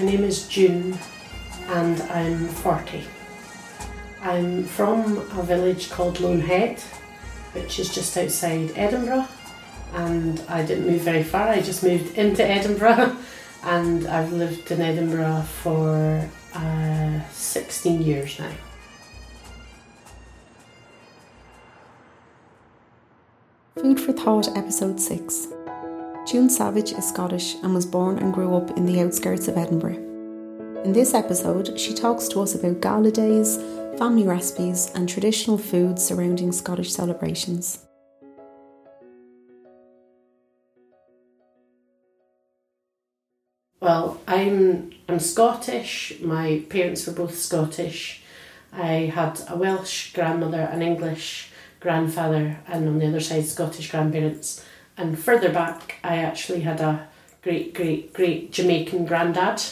My name is June and I'm 40. I'm from a village called Loanhead, which is just outside Edinburgh, and I didn't move very far, I just moved into Edinburgh, and I've lived in Edinburgh for uh, 16 years now. Food for Thought, Episode 6. June Savage is Scottish and was born and grew up in the outskirts of Edinburgh. In this episode, she talks to us about gala days, family recipes, and traditional foods surrounding Scottish celebrations. Well, I'm I'm Scottish. My parents were both Scottish. I had a Welsh grandmother, an English grandfather, and on the other side, Scottish grandparents. And further back, I actually had a great, great, great Jamaican granddad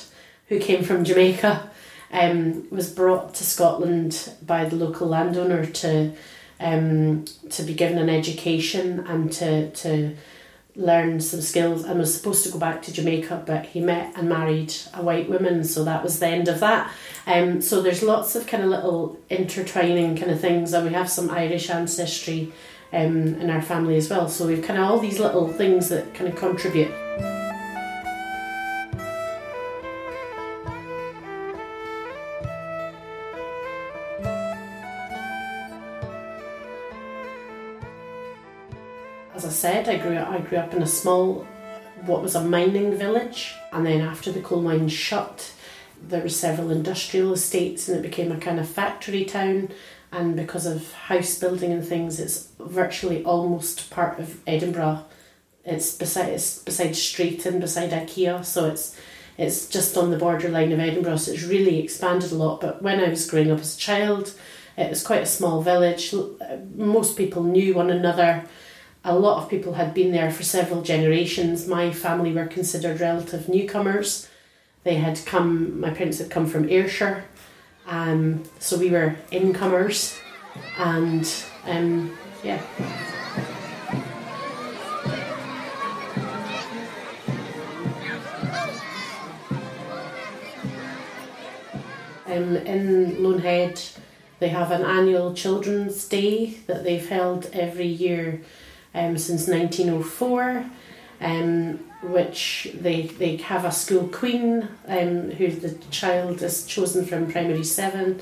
who came from Jamaica. Um, was brought to Scotland by the local landowner to um, to be given an education and to to learn some skills and was supposed to go back to Jamaica, but he met and married a white woman, so that was the end of that. Um, so there's lots of kind of little intertwining kind of things, and we have some Irish ancestry um, in our family as well. So we've kind of all these little things that kind of contribute. As I said, I grew up, I grew up in a small, what was a mining village, and then after the coal mines shut, there were several industrial estates, and it became a kind of factory town. And because of house building and things, it's virtually almost part of Edinburgh. It's beside it's beside Straiton, beside IKEA, so it's it's just on the borderline of Edinburgh. So it's really expanded a lot. But when I was growing up as a child, it was quite a small village. Uh, most people knew one another a lot of people had been there for several generations. My family were considered relative newcomers. They had come, my parents had come from Ayrshire, um, so we were incomers, and um, yeah. Um, in Loanhead, they have an annual Children's Day that they've held every year um, since 1904, um, which they, they have a school queen um, who the child is chosen from primary seven.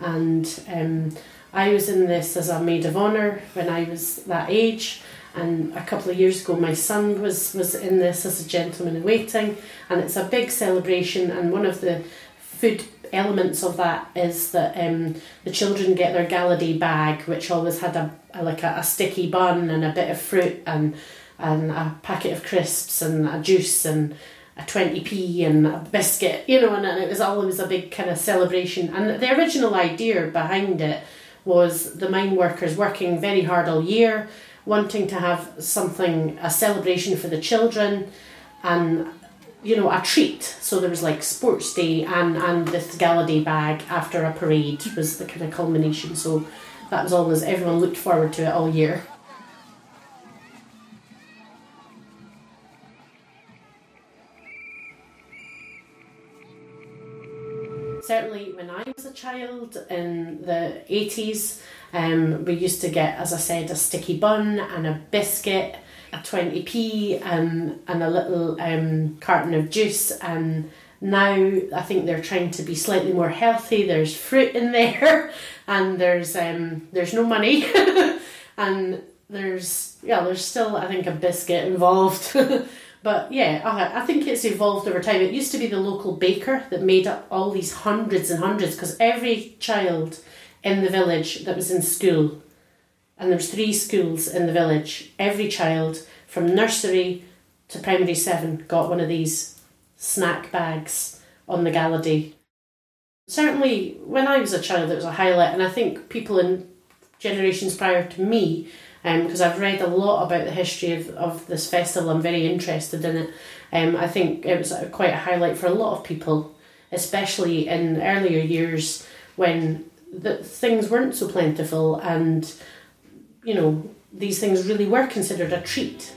And um, I was in this as a maid of honour when I was that age. And a couple of years ago, my son was, was in this as a gentleman in waiting, and it's a big celebration. And one of the food elements of that is that um, the children get their gala day bag, which always had a, a like a, a, sticky bun and a bit of fruit and and a packet of crisps and a juice and a 20p and a biscuit, you know, and, and it was always a big kind of celebration. And the original idea behind it was the mine workers working very hard all year, wanting to have something, a celebration for the children, and you know, a treat. So there was like sports day and and this gala day bag after a parade was the kind of culmination. So that was always everyone looked forward to it all year. Certainly, when I was a child in the 80s, um, we used to get, as I said, a sticky bun and a biscuit a 20p and, and a little um, carton of juice and now I think they're trying to be slightly more healthy. There's fruit in there, and there's um there's no money, and there's yeah there's still I think a biscuit involved. but yeah, I, I think it's evolved over time. It used to be the local baker that made up all these hundreds and hundreds because every child in the village that was in school and there's three schools in the village. Every child from nursery to primary seven got one of these snack bags on the gala day. Certainly, when I was a child, it was a highlight, and I think people in generations prior to me, because um, I've read a lot about the history of, of this festival, I'm very interested in it. Um, I think it was quite a highlight for a lot of people, especially in earlier years when the things weren't so plentiful and you know, these things really were considered a treat.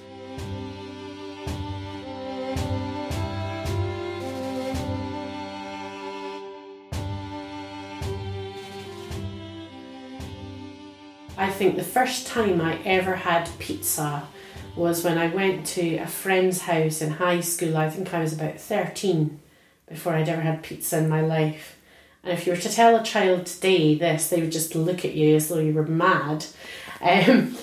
Think the first time I ever had pizza was when I went to a friend's house in high school. I think I was about 13 before I'd ever had pizza in my life. And if you were to tell a child today this, they would just look at you as though you were mad. Um,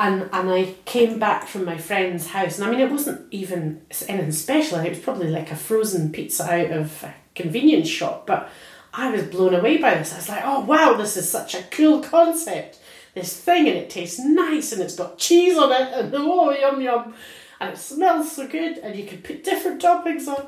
and and I came back from my friend's house, and I mean it wasn't even anything special. It was probably like a frozen pizza out of a convenience shop, but I was blown away by this. I was like, oh wow, this is such a cool concept. This thing, and it tastes nice, and it's got cheese on it, and oh yum yum, and it smells so good, and you can put different toppings on.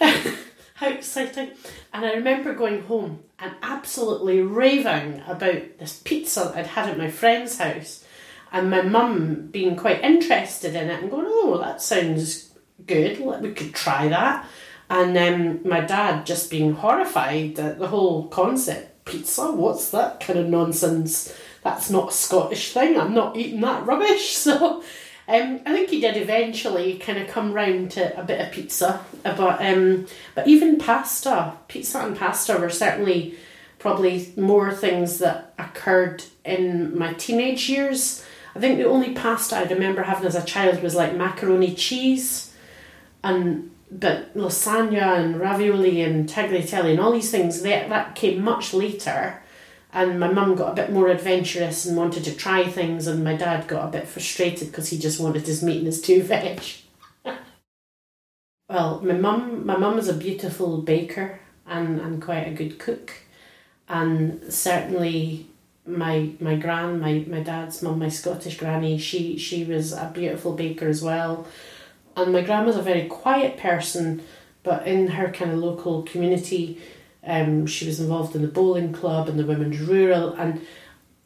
How exciting! And I remember going home and absolutely raving about this pizza I'd had at my friend's house and my mum being quite interested in it and going, oh, that sounds good, we could try that. And um, my dad just being horrified at the whole concept pizza, what's that kind of nonsense? That's not a Scottish thing, I'm not eating that rubbish. So um, I think he did eventually kind of come round to a bit of pizza, but um, but even pasta, pizza and pasta were certainly probably more things that occurred in my teenage years. I think the only pasta I remember having as a child was like macaroni cheese, and but lasagna and ravioli and tagliatelle and all these things they, that came much later. And my mum got a bit more adventurous and wanted to try things, and my dad got a bit frustrated because he just wanted his meat and his two veg. well, my mum, my mum was a beautiful baker and, and quite a good cook, and certainly my my gran, my, my dad's mum, my Scottish granny, she she was a beautiful baker as well. And my grandma's a very quiet person, but in her kind of local community, um, she was involved in the bowling club and the women's rural and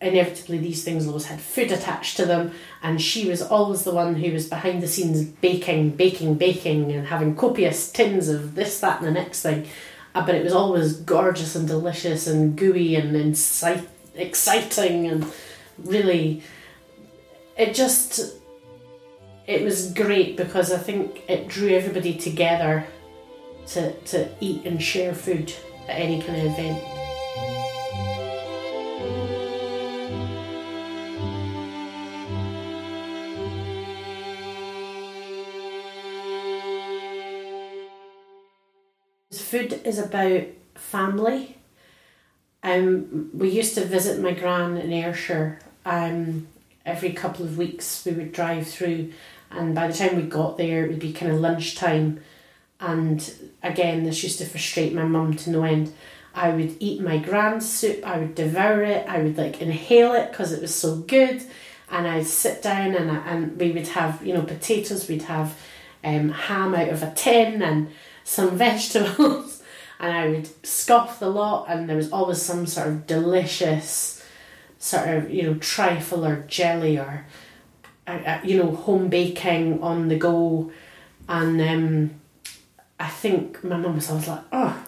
inevitably these things always had food attached to them. And she was always the one who was behind the scenes baking baking baking and having copious tins of this that and the next thing. Uh, but it was always gorgeous and delicious and gooey and incite exciting and really it just it was great because I think it drew everybody together to, to eat and share food at any kind of event. Food is about family um, we used to visit my gran in Ayrshire. Um, every couple of weeks we would drive through, and by the time we got there, it would be kind of lunchtime. And again, this used to frustrate my mum to no end. I would eat my grand soup, I would devour it, I would like inhale it because it was so good. And I'd sit down and, and we would have, you know, potatoes, we'd have um, ham out of a tin and some vegetables and I would scoff the lot, and there was always some sort of delicious, sort of you know trifle or jelly or, uh, uh, you know home baking on the go, and um, I think my mum was always like, oh.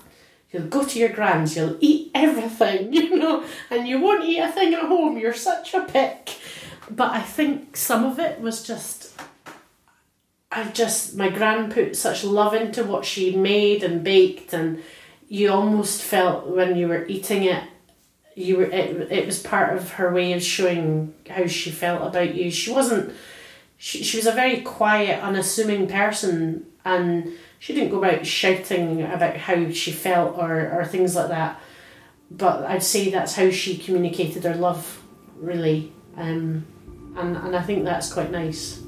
You'll go to your grand's, you'll eat everything, you know, and you won't eat a thing at home, you're such a pick. But I think some of it was just I just my gran put such love into what she made and baked and you almost felt when you were eating it you were it, it was part of her way of showing how she felt about you she wasn't she, she was a very quiet unassuming person and she didn't go about shouting about how she felt or, or things like that but i'd say that's how she communicated her love really. Um, and, and i think that's quite nice.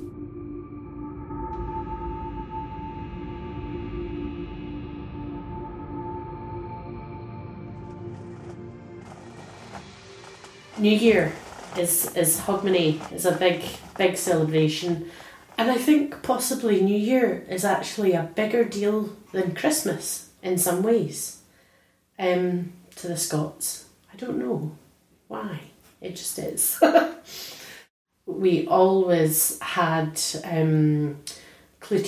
New Year is is Hogmanay. Is a big big celebration, and I think possibly New Year is actually a bigger deal than Christmas in some ways. Um, to the Scots, I don't know why. It just is. we always had um,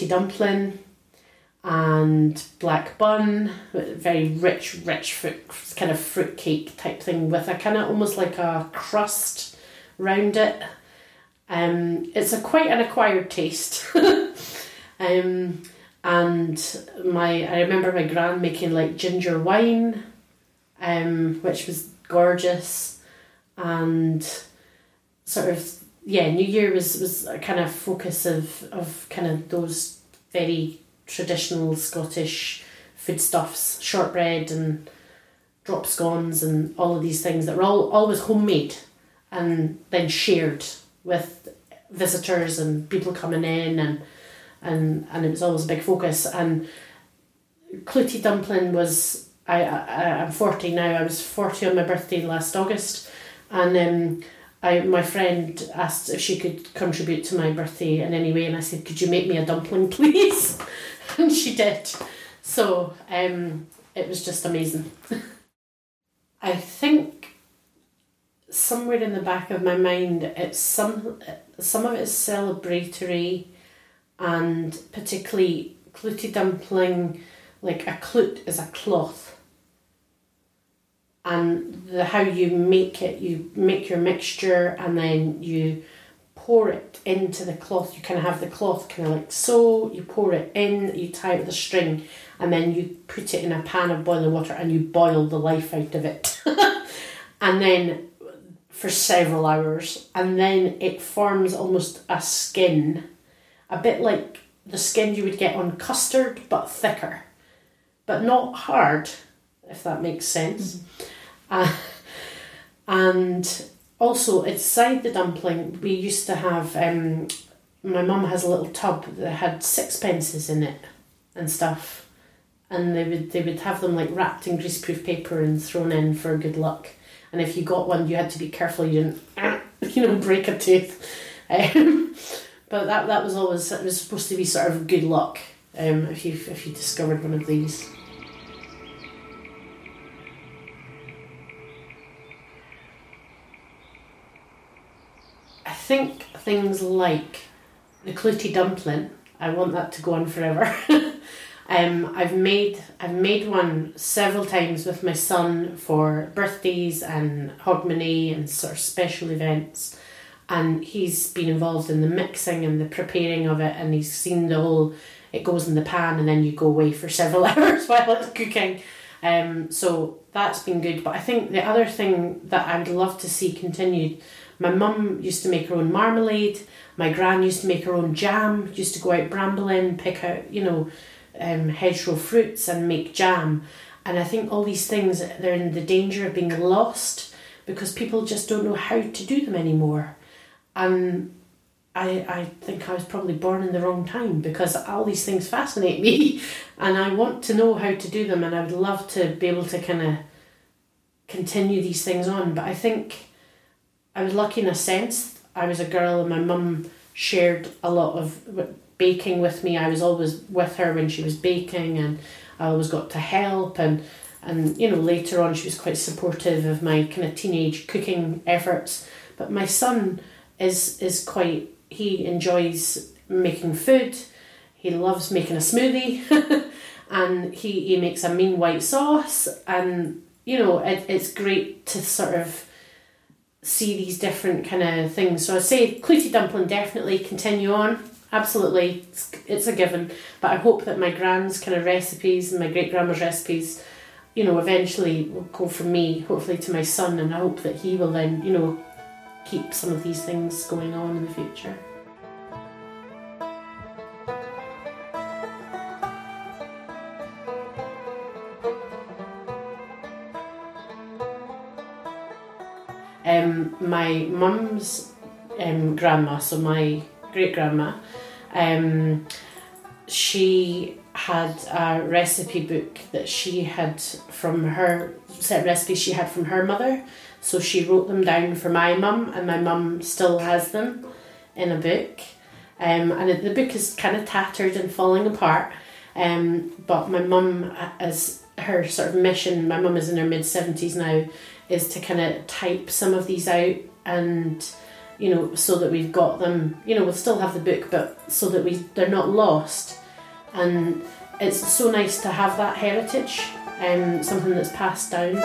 dumpling and black bun, very rich, rich fruit, kind of fruit cake type thing with a kind of almost like a crust round it. Um, it's a quite an acquired taste. um, and my I remember my gran making like ginger wine, um, which was gorgeous, and sort of yeah, New Year was was a kind of focus of of kind of those very traditional Scottish foodstuffs, shortbread and drop scones and all of these things that were all always homemade and then shared with visitors and people coming in and and and it was always a big focus and Clootie dumpling was I, I I'm forty now. I was forty on my birthday last August, and um, I my friend asked if she could contribute to my birthday in any way, and I said, "Could you make me a dumpling, please?" and she did. So um, it was just amazing. I think somewhere in the back of my mind, it's some some of it is celebratory, and particularly clootie dumpling, like a cloot is a cloth. And the how you make it, you make your mixture and then you pour it into the cloth. You kind of have the cloth kind of like so. You pour it in, you tie it with a string, and then you put it in a pan of boiling water and you boil the life out of it. and then for several hours, and then it forms almost a skin, a bit like the skin you would get on custard, but thicker, but not hard, if that makes sense. Mm-hmm. Uh, and also, inside the dumpling, we used to have. Um, my mum has a little tub that had sixpences in it and stuff, and they would they would have them like wrapped in greaseproof paper and thrown in for good luck and if you got one, you had to be careful you didn't, you know, break a tooth. Um, but that that was always it was supposed to be sort of good luck um, if you if you discovered one of these. I think things like the clootie dumpling. I want that to go on forever. Um, I've made I've made one several times with my son for birthdays and Hogmanay and sort of special events, and he's been involved in the mixing and the preparing of it, and he's seen the whole. It goes in the pan, and then you go away for several hours while it's cooking. Um, so that's been good. But I think the other thing that I would love to see continued. My mum used to make her own marmalade. My gran used to make her own jam. Used to go out brambling, pick out you know um, hedgerow fruits and make jam. And I think all these things they're in the danger of being lost because people just don't know how to do them anymore. And I I think I was probably born in the wrong time because all these things fascinate me and I want to know how to do them and I would love to be able to kind of continue these things on. But I think I was lucky in a sense. I was a girl and my mum shared a lot of baking with me. I was always with her when she was baking, and I always got to help. And and you know later on, she was quite supportive of my kind of teenage cooking efforts. But my son is is quite. He enjoys making food. He loves making a smoothie, and he he makes a mean white sauce. And you know it, it's great to sort of see these different kind of things. So I'd say clootie dumpling definitely continue on absolutely, it's, it's a given. But I hope that my grand's kind of recipes and my great grandma's recipes, you know, eventually will go from me, hopefully, to my son, and I hope that he will then, you know, keep some of these things going on in the future. Um, my mum's um, grandma, so my great grandma, um, she had a recipe book that she had from her set recipes she had from her mother. So she wrote them down for my mum, and my mum still has them in a book. Um, and the book is kind of tattered and falling apart. Um, but my mum, as her sort of mission, my mum is in her mid 70s now, is to kind of type some of these out and you know, so that we've got them, you know, we'll still have the book, but so that we they're not lost. And it's so nice to have that heritage, um, something that's passed down.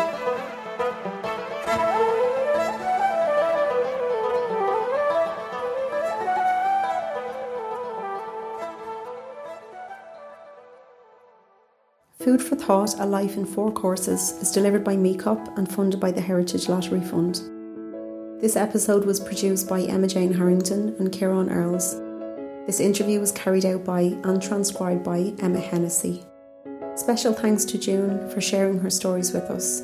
Food for Thought, A Life in Four Courses is delivered by MECOPP and funded by the Heritage Lottery Fund. This episode was produced by Emma Jane Harrington and Kieran Earls. This interview was carried out by and transcribed by Emma Hennessy. Special thanks to June for sharing her stories with us.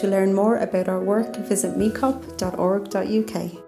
To learn more about our work, visit mecopp.org.uk.